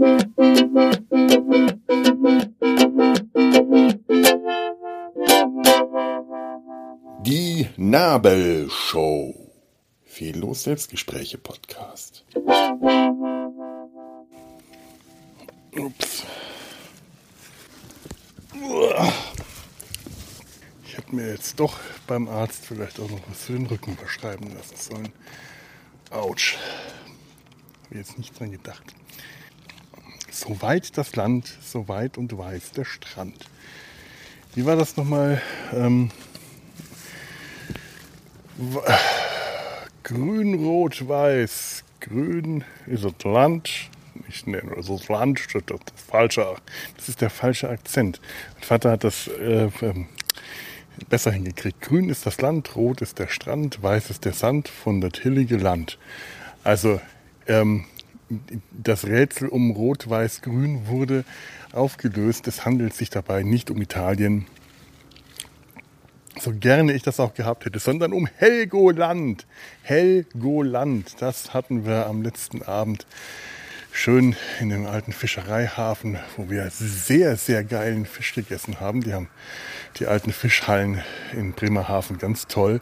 Die Nabelshow. Fehllos Selbstgespräche Podcast. Ups. Ich hätte mir jetzt doch beim Arzt vielleicht auch noch was für den Rücken verschreiben lassen sollen. Autsch. Habe jetzt nicht dran gedacht. So weit das Land, so weit und weiß der Strand. Wie war das nochmal? Ähm, grün, rot, weiß. Grün ist das Land. Ich nenne also das Land, das, das, falsche, das ist der falsche Akzent. Mein Vater hat das äh, ähm, besser hingekriegt. Grün ist das Land, rot ist der Strand, weiß ist der Sand von das hillige Land. Also ähm, das Rätsel um Rot, Weiß, Grün wurde aufgelöst. Es handelt sich dabei nicht um Italien, so gerne ich das auch gehabt hätte, sondern um Helgoland. Helgoland, das hatten wir am letzten Abend schön in dem alten Fischereihafen, wo wir sehr, sehr geilen Fisch gegessen haben. Die haben die alten Fischhallen in Bremerhaven ganz toll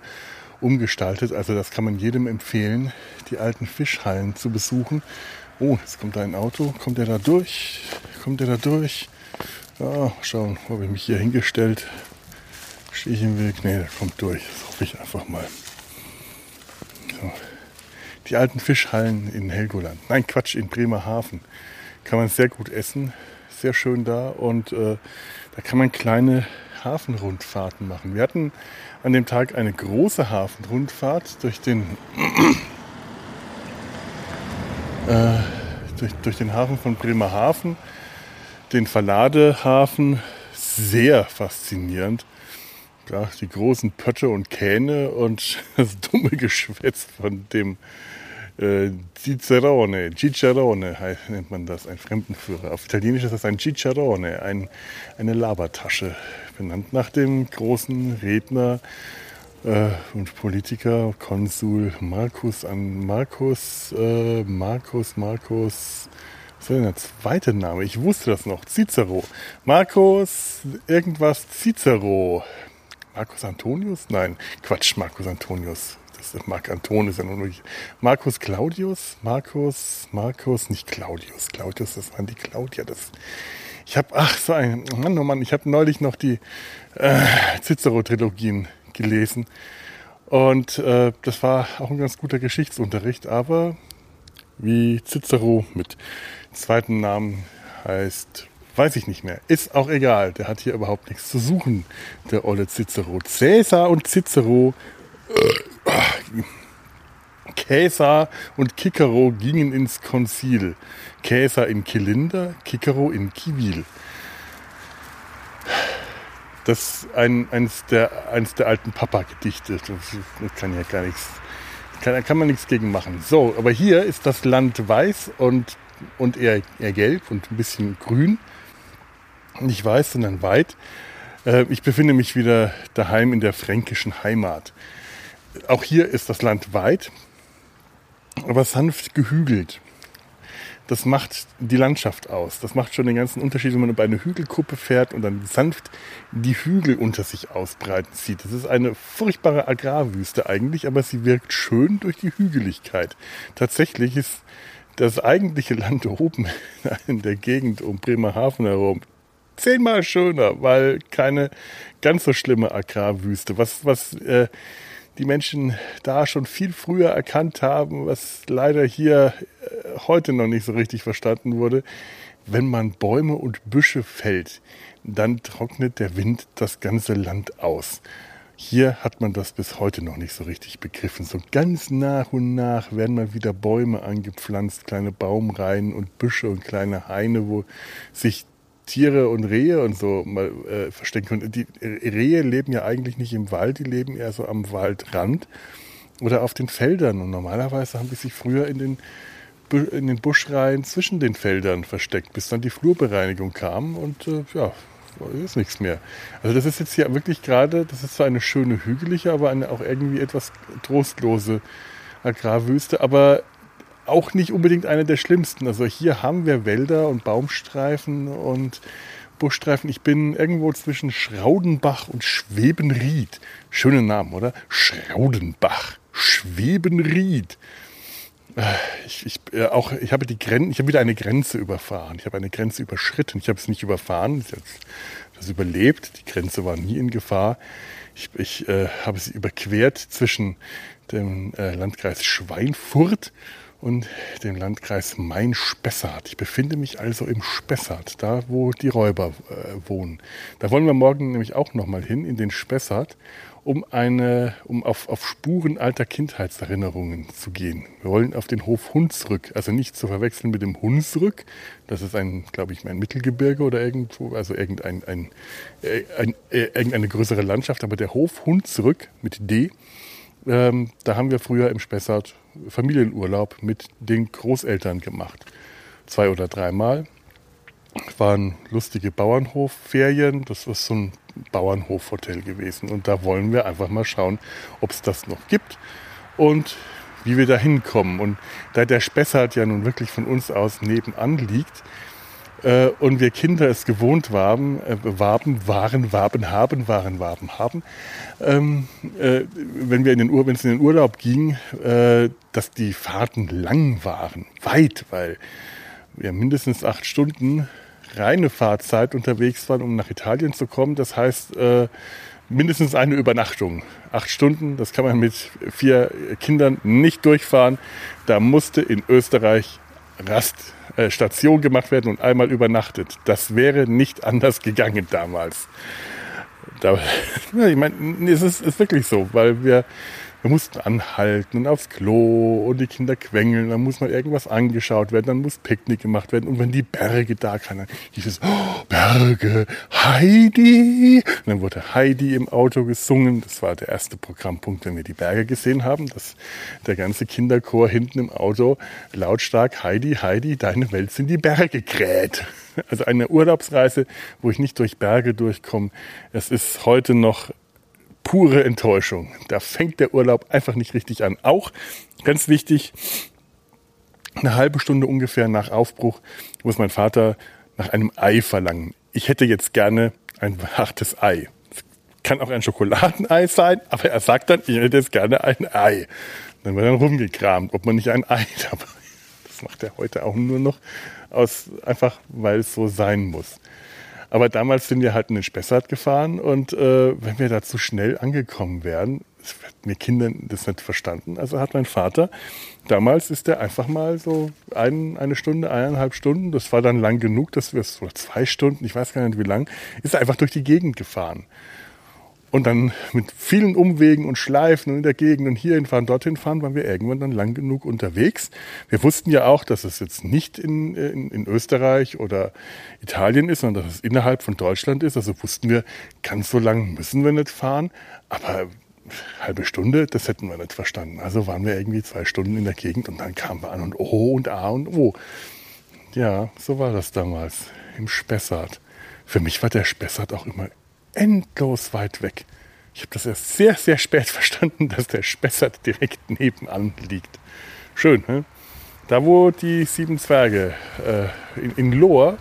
umgestaltet. Also das kann man jedem empfehlen, die alten Fischhallen zu besuchen. Oh, jetzt kommt da ein Auto. Kommt der da durch? Kommt der da durch? Ja, schauen, wo habe ich mich hier hingestellt? Stehe ich im Weg? Nee, der kommt durch. Das hoffe ich einfach mal. So. Die alten Fischhallen in Helgoland. Nein, Quatsch, in Bremerhaven. Kann man sehr gut essen. Sehr schön da. Und äh, da kann man kleine Hafenrundfahrten machen. Wir hatten an dem Tag eine große Hafenrundfahrt durch den, äh, durch, durch den Hafen von Bremerhaven, den Verladehafen. Sehr faszinierend. Ja, die großen Pötte und Kähne und das dumme Geschwätz von dem äh, Cicerone, Cicerone nennt man das, ein Fremdenführer. Auf Italienisch ist das ein Cicerone, ein, eine Labertasche, benannt nach dem großen Redner äh, und Politiker, Konsul Marcus an Marcus, äh, Marcus, Marcus, was war denn der zweite Name? Ich wusste das noch, Cicero. Marcus, irgendwas Cicero. Marcus Antonius? Nein, Quatsch, Marcus Antonius das ist Marc Anton ist ja wirklich. Markus Claudius, Markus, Markus, nicht Claudius, Claudius, das waren die Claudia. Das, ich habe, ach so ein, Mann, oh Mann, ich habe neulich noch die äh, Cicero-Trilogien gelesen und äh, das war auch ein ganz guter Geschichtsunterricht, aber wie Cicero mit zweiten Namen heißt, weiß ich nicht mehr. Ist auch egal. Der hat hier überhaupt nichts zu suchen, der olle Cicero. Cäsar und Cicero Caesar und Cicero gingen ins Konzil. Caesar in Kylinder, Cicero in Kiwil. Das ist ein, eines, der, eines der alten Papa-Gedichte. Das, kann ja gar nichts, kann, kann man nichts gegen machen. So, aber hier ist das Land weiß und, und eher, eher gelb und ein bisschen grün. Nicht weiß, sondern weit. Äh, ich befinde mich wieder daheim in der fränkischen Heimat auch hier ist das Land weit, aber sanft gehügelt. Das macht die Landschaft aus. Das macht schon den ganzen Unterschied, wenn man über eine Hügelkuppe fährt und dann sanft die Hügel unter sich ausbreiten sieht. Das ist eine furchtbare Agrarwüste eigentlich, aber sie wirkt schön durch die Hügeligkeit. Tatsächlich ist das eigentliche Land oben in der Gegend um Bremerhaven herum zehnmal schöner, weil keine ganz so schlimme Agrarwüste. Was, was äh, die Menschen da schon viel früher erkannt haben, was leider hier äh, heute noch nicht so richtig verstanden wurde. Wenn man Bäume und Büsche fällt, dann trocknet der Wind das ganze Land aus. Hier hat man das bis heute noch nicht so richtig begriffen. So ganz nach und nach werden mal wieder Bäume angepflanzt, kleine Baumreihen und Büsche und kleine Haine, wo sich Tiere und Rehe und so mal äh, verstecken können. Die Rehe leben ja eigentlich nicht im Wald, die leben eher so am Waldrand oder auf den Feldern. Und normalerweise haben die sich früher in den, in den Buschreihen zwischen den Feldern versteckt, bis dann die Flurbereinigung kam und äh, ja, ist nichts mehr. Also das ist jetzt hier wirklich gerade, das ist zwar eine schöne hügelige, aber eine auch irgendwie etwas trostlose Agrarwüste, aber auch nicht unbedingt eine der schlimmsten. Also hier haben wir Wälder und Baumstreifen und Buschstreifen. Ich bin irgendwo zwischen Schraudenbach und Schwebenried. Schöne Namen, oder? Schraudenbach, Schwebenried. Äh, ich, ich, äh, auch, ich habe die Gren ich habe wieder eine Grenze überfahren. Ich habe eine Grenze überschritten. Ich habe es nicht überfahren. Ich habe das überlebt. Die Grenze war nie in Gefahr. Ich, ich äh, habe sie überquert zwischen dem äh, Landkreis Schweinfurt und dem Landkreis Main-Spessart. Ich befinde mich also im Spessart, da wo die Räuber äh, wohnen. Da wollen wir morgen nämlich auch nochmal hin, in den Spessart, um, eine, um auf, auf Spuren alter Kindheitserinnerungen zu gehen. Wir wollen auf den Hof Hunsrück, also nicht zu verwechseln mit dem Hunsrück. Das ist ein, glaube ich, ein Mittelgebirge oder irgendwo, also irgendein, ein, äh, ein, äh, irgendeine größere Landschaft. Aber der Hof Hunsrück mit D, ähm, da haben wir früher im Spessart Familienurlaub mit den Großeltern gemacht. Zwei oder dreimal. Waren lustige Bauernhofferien. Das ist so ein Bauernhofhotel gewesen. Und da wollen wir einfach mal schauen, ob es das noch gibt und wie wir da hinkommen. Und da der Spessart ja nun wirklich von uns aus nebenan liegt, äh, und wir Kinder es gewohnt waren, äh, warben, waren, waben, haben, waren, waben, haben, ähm, äh, wenn wir in den, Ur in den Urlaub ging, äh, dass die Fahrten lang waren, weit, weil wir mindestens acht Stunden reine Fahrzeit unterwegs waren, um nach Italien zu kommen. Das heißt, äh, mindestens eine Übernachtung. Acht Stunden, das kann man mit vier Kindern nicht durchfahren. Da musste in Österreich Raststation äh, gemacht werden und einmal übernachtet. Das wäre nicht anders gegangen damals. Da, ich meine, es ist, ist wirklich so, weil wir wir mussten anhalten und aufs Klo und die Kinder quengeln. Dann muss mal irgendwas angeschaut werden, dann muss Picknick gemacht werden. Und wenn die Berge da kamen, dann hieß es, oh, Berge, Heidi. Und dann wurde Heidi im Auto gesungen. Das war der erste Programmpunkt, wenn wir die Berge gesehen haben, dass der ganze Kinderchor hinten im Auto lautstark Heidi, Heidi, deine Welt sind die Berge kräht. Also eine Urlaubsreise, wo ich nicht durch Berge durchkomme. Es ist heute noch pure Enttäuschung. Da fängt der Urlaub einfach nicht richtig an. Auch ganz wichtig, eine halbe Stunde ungefähr nach Aufbruch muss mein Vater nach einem Ei verlangen. Ich hätte jetzt gerne ein hartes Ei. Es kann auch ein Schokoladenei sein, aber er sagt dann, ich hätte jetzt gerne ein Ei. Dann wird dann rumgekramt, ob man nicht ein Ei hat. Das macht er heute auch nur noch aus, einfach weil es so sein muss. Aber damals sind wir halt in den Spessart gefahren und äh, wenn wir da zu schnell angekommen wären, mir Kinder das nicht verstanden. Also hat mein Vater, damals ist er einfach mal so ein, eine Stunde, eineinhalb Stunden, das war dann lang genug, dass wir es, oder zwei Stunden, ich weiß gar nicht wie lang, ist einfach durch die Gegend gefahren. Und dann mit vielen Umwegen und Schleifen und in der Gegend und hierhin fahren, dorthin fahren, waren wir irgendwann dann lang genug unterwegs. Wir wussten ja auch, dass es jetzt nicht in, in, in Österreich oder Italien ist, sondern dass es innerhalb von Deutschland ist. Also wussten wir, ganz so lang müssen wir nicht fahren. Aber halbe Stunde, das hätten wir nicht verstanden. Also waren wir irgendwie zwei Stunden in der Gegend und dann kamen wir an und oh und ah und oh. Ja, so war das damals im Spessart. Für mich war der Spessart auch immer endlos weit weg. Ich habe das erst sehr, sehr spät verstanden, dass der Spessart direkt nebenan liegt. Schön, ne? Da, wo die sieben Zwerge äh, in, in Lohr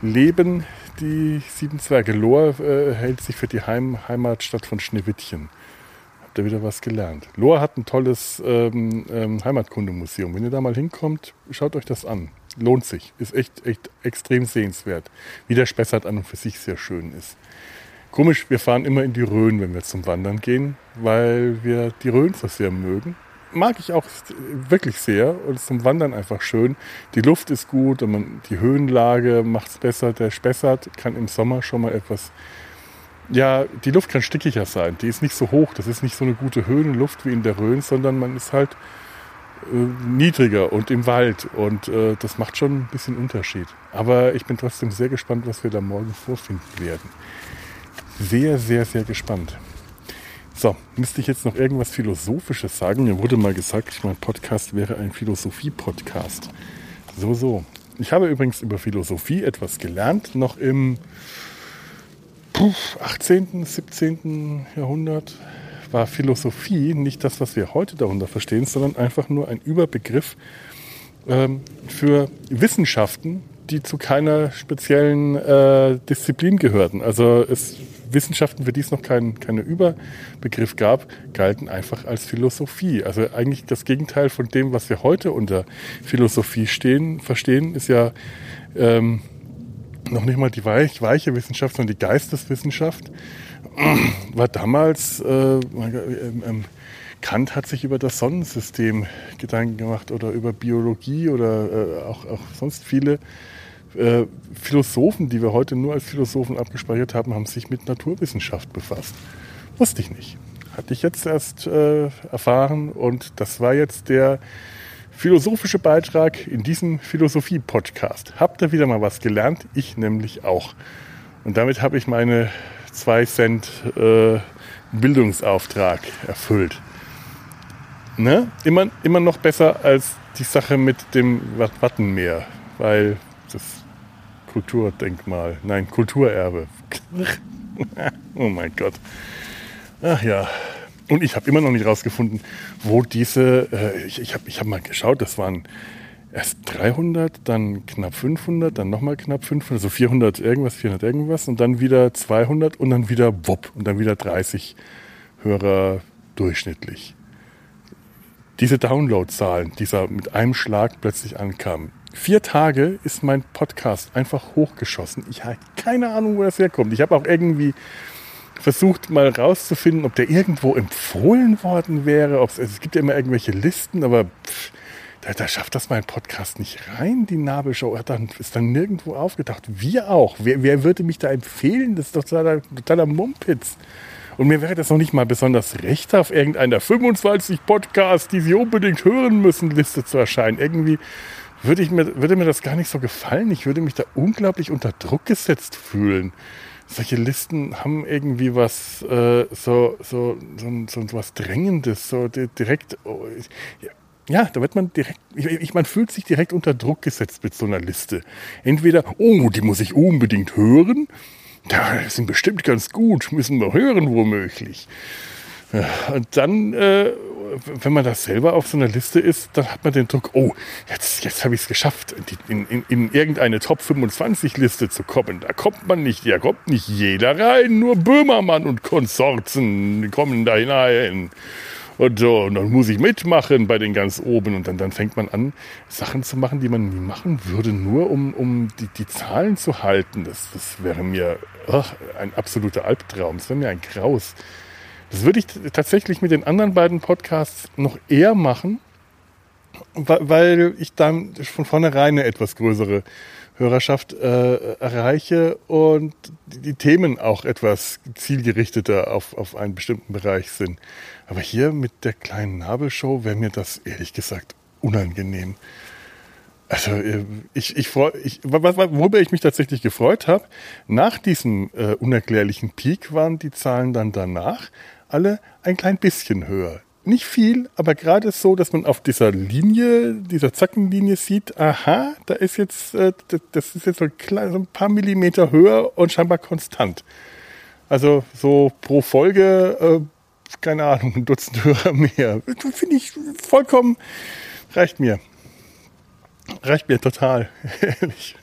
leben, die sieben Zwerge. Lohr äh, hält sich für die Heim Heimatstadt von Schneewittchen. Habt ihr wieder was gelernt? Lohr hat ein tolles ähm, ähm, Heimatkundemuseum. Wenn ihr da mal hinkommt, schaut euch das an. Lohnt sich. Ist echt, echt extrem sehenswert. Wie der Spessart an und für sich sehr schön ist. Komisch, wir fahren immer in die Rhön, wenn wir zum Wandern gehen, weil wir die Rhön so sehr mögen. Mag ich auch wirklich sehr und zum Wandern einfach schön. Die Luft ist gut und man, die Höhenlage macht es besser. Der Spessart kann im Sommer schon mal etwas, ja, die Luft kann stickiger sein. Die ist nicht so hoch, das ist nicht so eine gute Höhenluft wie in der Rhön, sondern man ist halt niedriger und im Wald und äh, das macht schon ein bisschen Unterschied. Aber ich bin trotzdem sehr gespannt, was wir da morgen vorfinden werden sehr, sehr, sehr gespannt. So, müsste ich jetzt noch irgendwas Philosophisches sagen? Mir wurde mal gesagt, mein Podcast wäre ein Philosophie-Podcast. So, so. Ich habe übrigens über Philosophie etwas gelernt, noch im 18., 17. Jahrhundert. War Philosophie nicht das, was wir heute darunter verstehen, sondern einfach nur ein Überbegriff ähm, für Wissenschaften, die zu keiner speziellen äh, Disziplin gehörten. Also es, Wissenschaften, für die es noch keinen kein Überbegriff gab, galten einfach als Philosophie. Also eigentlich das Gegenteil von dem, was wir heute unter Philosophie stehen, verstehen, ist ja ähm, noch nicht mal die weich, weiche Wissenschaft, sondern die Geisteswissenschaft. War damals, äh, ähm, ähm, Kant hat sich über das Sonnensystem Gedanken gemacht oder über Biologie oder äh, auch, auch sonst viele äh, Philosophen, die wir heute nur als Philosophen abgespeichert haben, haben sich mit Naturwissenschaft befasst. Wusste ich nicht. Hatte ich jetzt erst äh, erfahren und das war jetzt der philosophische Beitrag in diesem Philosophie-Podcast. Habt ihr wieder mal was gelernt? Ich nämlich auch. Und damit habe ich meine 2 Cent äh, Bildungsauftrag erfüllt. Ne? Immer, immer noch besser als die Sache mit dem Wattenmeer, weil das Kulturdenkmal, nein, Kulturerbe. oh mein Gott. Ach ja. Und ich habe immer noch nicht rausgefunden, wo diese, äh, ich, ich habe ich hab mal geschaut, das waren erst 300, dann knapp 500, dann nochmal knapp 500, also 400 irgendwas, 400 irgendwas und dann wieder 200 und dann wieder WOP und dann wieder 30 Hörer durchschnittlich. Diese Downloadzahlen, die mit einem Schlag plötzlich ankamen, vier Tage ist mein Podcast einfach hochgeschossen. Ich habe keine Ahnung, wo das herkommt. Ich habe auch irgendwie versucht mal rauszufinden, ob der irgendwo empfohlen worden wäre. Ob's, es gibt ja immer irgendwelche Listen, aber pff, da, da, schafft das mein Podcast nicht rein. Die Nabelshow hat dann, ist dann nirgendwo aufgetaucht. Wir auch. Wer, wer würde mich da empfehlen? Das ist doch totaler, totaler Mumpitz. Und mir wäre das noch nicht mal besonders recht, auf irgendeiner 25 Podcasts, die Sie unbedingt hören müssen, Liste zu erscheinen. Irgendwie würde, ich mir, würde mir das gar nicht so gefallen. Ich würde mich da unglaublich unter Druck gesetzt fühlen. Solche Listen haben irgendwie was äh, so, so, so, so, was Drängendes, so direkt. Oh, ja, ja, da wird man direkt, ich, man fühlt sich direkt unter Druck gesetzt mit so einer Liste. Entweder, oh, die muss ich unbedingt hören. Die sind bestimmt ganz gut, müssen wir hören womöglich. Und dann, äh, wenn man das selber auf so einer Liste ist, dann hat man den Druck, oh, jetzt, jetzt habe ich es geschafft, in, in, in, irgendeine Top 25 Liste zu kommen. Da kommt man nicht, da kommt nicht jeder rein, nur Böhmermann und Konsorten kommen da hinein. Und so, und dann muss ich mitmachen bei den ganz oben. Und dann, dann fängt man an, Sachen zu machen, die man nie machen würde, nur um, um die, die Zahlen zu halten. Das, das wäre mir ach, ein absoluter Albtraum. Das wäre mir ein Graus. Das würde ich tatsächlich mit den anderen beiden Podcasts noch eher machen, weil ich dann von vornherein eine etwas größere Hörerschaft äh, erreiche und die Themen auch etwas zielgerichteter auf, auf einen bestimmten Bereich sind. Aber hier mit der kleinen Nabelshow wäre mir das ehrlich gesagt unangenehm. Also äh, ich, ich, freu, ich worüber ich mich tatsächlich gefreut habe, nach diesem äh, unerklärlichen Peak waren die Zahlen dann danach alle ein klein bisschen höher. Nicht viel, aber gerade so, dass man auf dieser Linie, dieser Zackenlinie sieht, aha, da ist jetzt, äh, das ist jetzt so ein, paar Millimeter höher und scheinbar konstant. Also so pro Folge, äh, keine Ahnung, ein Dutzend Hörer mehr. Finde ich vollkommen, reicht mir. Reicht mir total, ehrlich.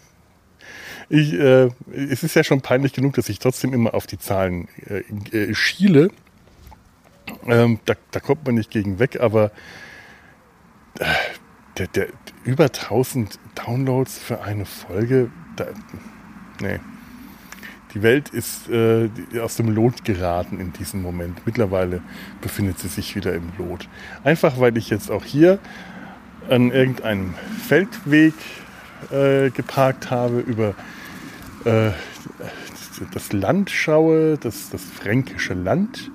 Ich, äh, es ist ja schon peinlich genug, dass ich trotzdem immer auf die Zahlen äh, äh schiele. Ähm, da, da, kommt man nicht gegen weg, aber äh, der, der, über 1000 Downloads für eine Folge, da, nee. Die Welt ist äh, aus dem Lot geraten in diesem Moment. Mittlerweile befindet sie sich wieder im Lot. Einfach weil ich jetzt auch hier an irgendeinem Feldweg äh, geparkt habe, über äh, das Land schaue, das, das fränkische Land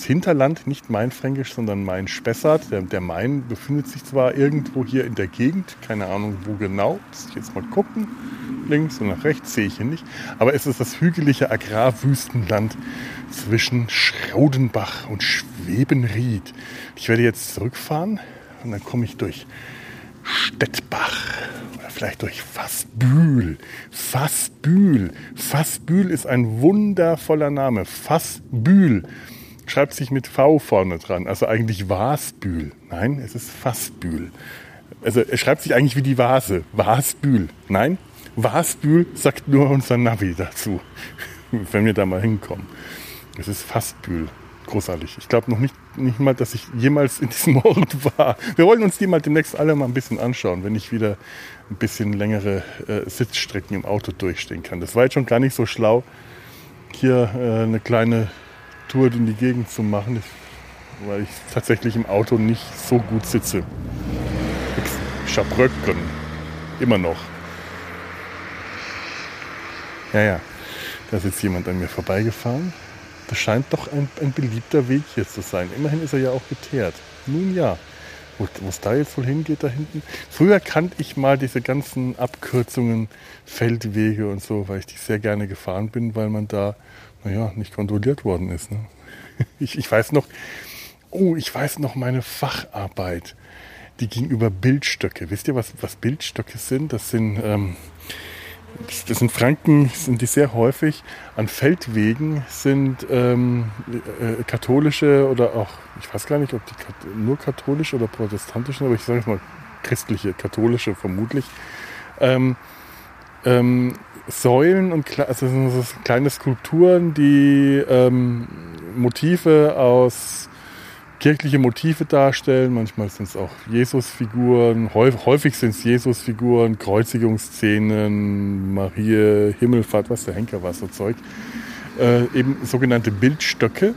das Hinterland, nicht mein Fränkisch, sondern mein Spessart. Der, der Main befindet sich zwar irgendwo hier in der Gegend, keine Ahnung wo genau, muss ich jetzt mal gucken. Links und nach rechts sehe ich hier nicht. Aber es ist das hügelige Agrarwüstenland zwischen Schraudenbach und Schwebenried. Ich werde jetzt zurückfahren und dann komme ich durch Stettbach oder vielleicht durch Fassbühl. Fassbühl. Fassbühl ist ein wundervoller Name. Fassbühl. Schreibt sich mit V vorne dran. Also eigentlich Wasbühl. Nein, es ist Fassbühl. Also er schreibt sich eigentlich wie die Vase. Wasbühl. Nein, Wasbühl sagt nur unser Navi dazu, wenn wir da mal hinkommen. Es ist Fassbühl. Großartig. Ich glaube noch nicht, nicht mal, dass ich jemals in diesem Ort war. Wir wollen uns die mal demnächst alle mal ein bisschen anschauen, wenn ich wieder ein bisschen längere äh, Sitzstrecken im Auto durchstehen kann. Das war jetzt schon gar nicht so schlau, hier äh, eine kleine Tour in die Gegend zu machen, weil ich tatsächlich im Auto nicht so gut sitze. Schabröcken. Immer noch. Ja, ja. Da ist jetzt jemand an mir vorbeigefahren. Das scheint doch ein, ein beliebter Weg hier zu sein. Immerhin ist er ja auch geteert. Nun ja. Wo es da jetzt wohl hingeht, da hinten. Früher kannte ich mal diese ganzen Abkürzungen, Feldwege und so, weil ich die sehr gerne gefahren bin, weil man da, naja, nicht kontrolliert worden ist. Ne? Ich, ich weiß noch, oh, ich weiß noch meine Facharbeit, die ging über Bildstöcke. Wisst ihr, was, was Bildstöcke sind? Das sind ähm, das in Franken sind die sehr häufig. An Feldwegen sind ähm, äh, katholische oder auch, ich weiß gar nicht, ob die nur katholische oder protestantische, aber ich sage mal christliche, katholische vermutlich, ähm, ähm, Säulen und also so kleine Skulpturen, die ähm, Motive aus kirchliche Motive darstellen. Manchmal sind es auch Jesusfiguren. Häufig sind es Jesusfiguren, Kreuzigungsszenen, Marie, Himmelfahrt, was der Henker war, so Zeug. Äh, eben sogenannte Bildstöcke.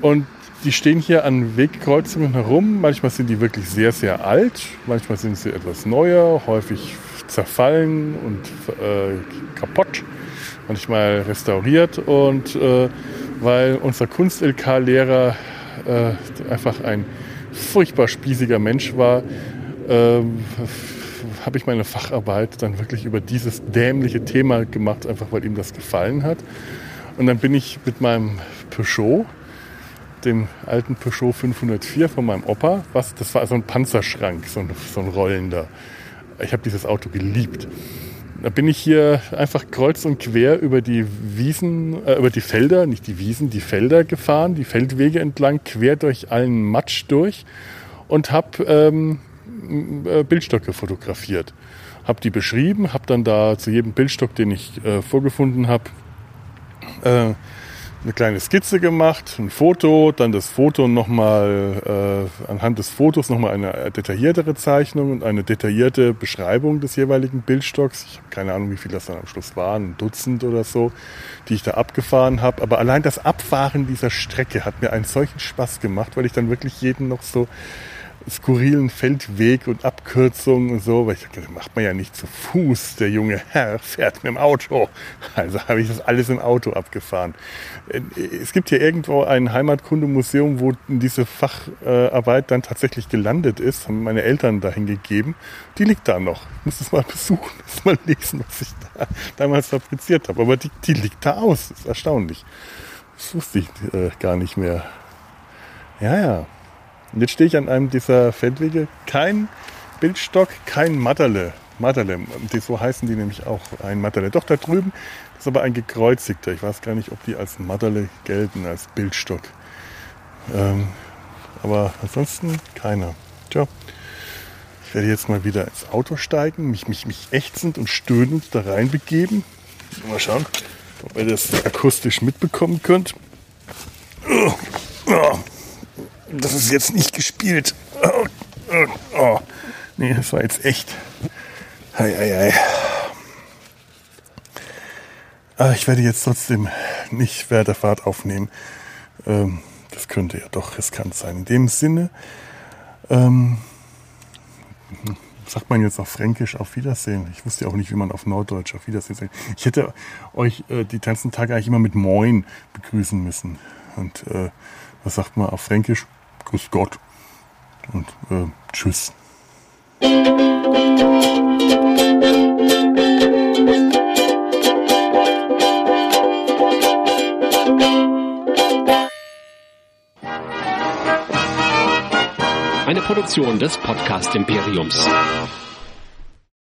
Und die stehen hier an Wegkreuzungen herum. Manchmal sind die wirklich sehr, sehr alt. Manchmal sind sie etwas neuer, häufig zerfallen und äh, kaputt. Manchmal restauriert. Und äh, weil unser Kunst-LK-Lehrer äh, einfach ein furchtbar spießiger Mensch war, äh, habe ich meine Facharbeit dann wirklich über dieses dämliche Thema gemacht, einfach weil ihm das gefallen hat. Und dann bin ich mit meinem Peugeot, dem alten Peugeot 504 von meinem Opa, was, das war so ein Panzerschrank, so ein, so ein rollender. Ich habe dieses Auto geliebt. Da bin ich hier einfach kreuz und quer über die Wiesen, äh, über die Felder, nicht die Wiesen, die Felder gefahren, die Feldwege entlang, quer durch allen Matsch durch und habe ähm, äh, Bildstöcke fotografiert. Habe die beschrieben, habe dann da zu jedem Bildstock, den ich äh, vorgefunden habe, äh, eine kleine Skizze gemacht, ein Foto, dann das Foto nochmal, äh, anhand des Fotos nochmal eine detailliertere Zeichnung und eine detaillierte Beschreibung des jeweiligen Bildstocks. Ich habe keine Ahnung, wie viel das dann am Schluss waren, ein Dutzend oder so, die ich da abgefahren habe. Aber allein das Abfahren dieser Strecke hat mir einen solchen Spaß gemacht, weil ich dann wirklich jeden noch so skurrilen Feldweg und Abkürzungen und so, weil ich dachte, das macht man ja nicht zu Fuß. Der junge Herr fährt mit dem Auto. Also habe ich das alles im Auto abgefahren. Äh, es gibt hier irgendwo ein Heimatkundemuseum, wo diese Facharbeit dann tatsächlich gelandet ist, haben meine Eltern dahin gegeben. Die liegt da noch. Ich muss das mal besuchen, das mal lesen, was ich da damals fabriziert habe. Aber die, die liegt da aus. Das ist erstaunlich. Das wusste ich äh, gar nicht mehr. Ja, ja. Und jetzt stehe ich an einem dieser Feldwege. Kein Bildstock, kein Matterle. Matterle, so heißen die nämlich auch, ein Matterle. Doch, da drüben ist aber ein gekreuzigter. Ich weiß gar nicht, ob die als Matterle gelten, als Bildstock. Ähm, aber ansonsten keiner. Tja, ich werde jetzt mal wieder ins Auto steigen, mich, mich, mich ächzend und stöhnend da reinbegeben. Mal schauen, ob ihr das akustisch mitbekommen könnt. Oh, oh das ist jetzt nicht gespielt. Oh, oh. Nee, das war jetzt echt. Hei, hei, hei. Ah, ich werde jetzt trotzdem nicht Werderfahrt aufnehmen. Ähm, das könnte ja doch riskant sein. In dem Sinne, ähm, sagt man jetzt auf Fränkisch auf Wiedersehen. Ich wusste auch nicht, wie man auf Norddeutsch auf Wiedersehen sagt. Ich hätte euch äh, die ganzen Tage eigentlich immer mit Moin begrüßen müssen. Und äh, was sagt man auf Fränkisch? Grüß Gott und äh, tschüss. Eine Produktion des Podcast Imperiums.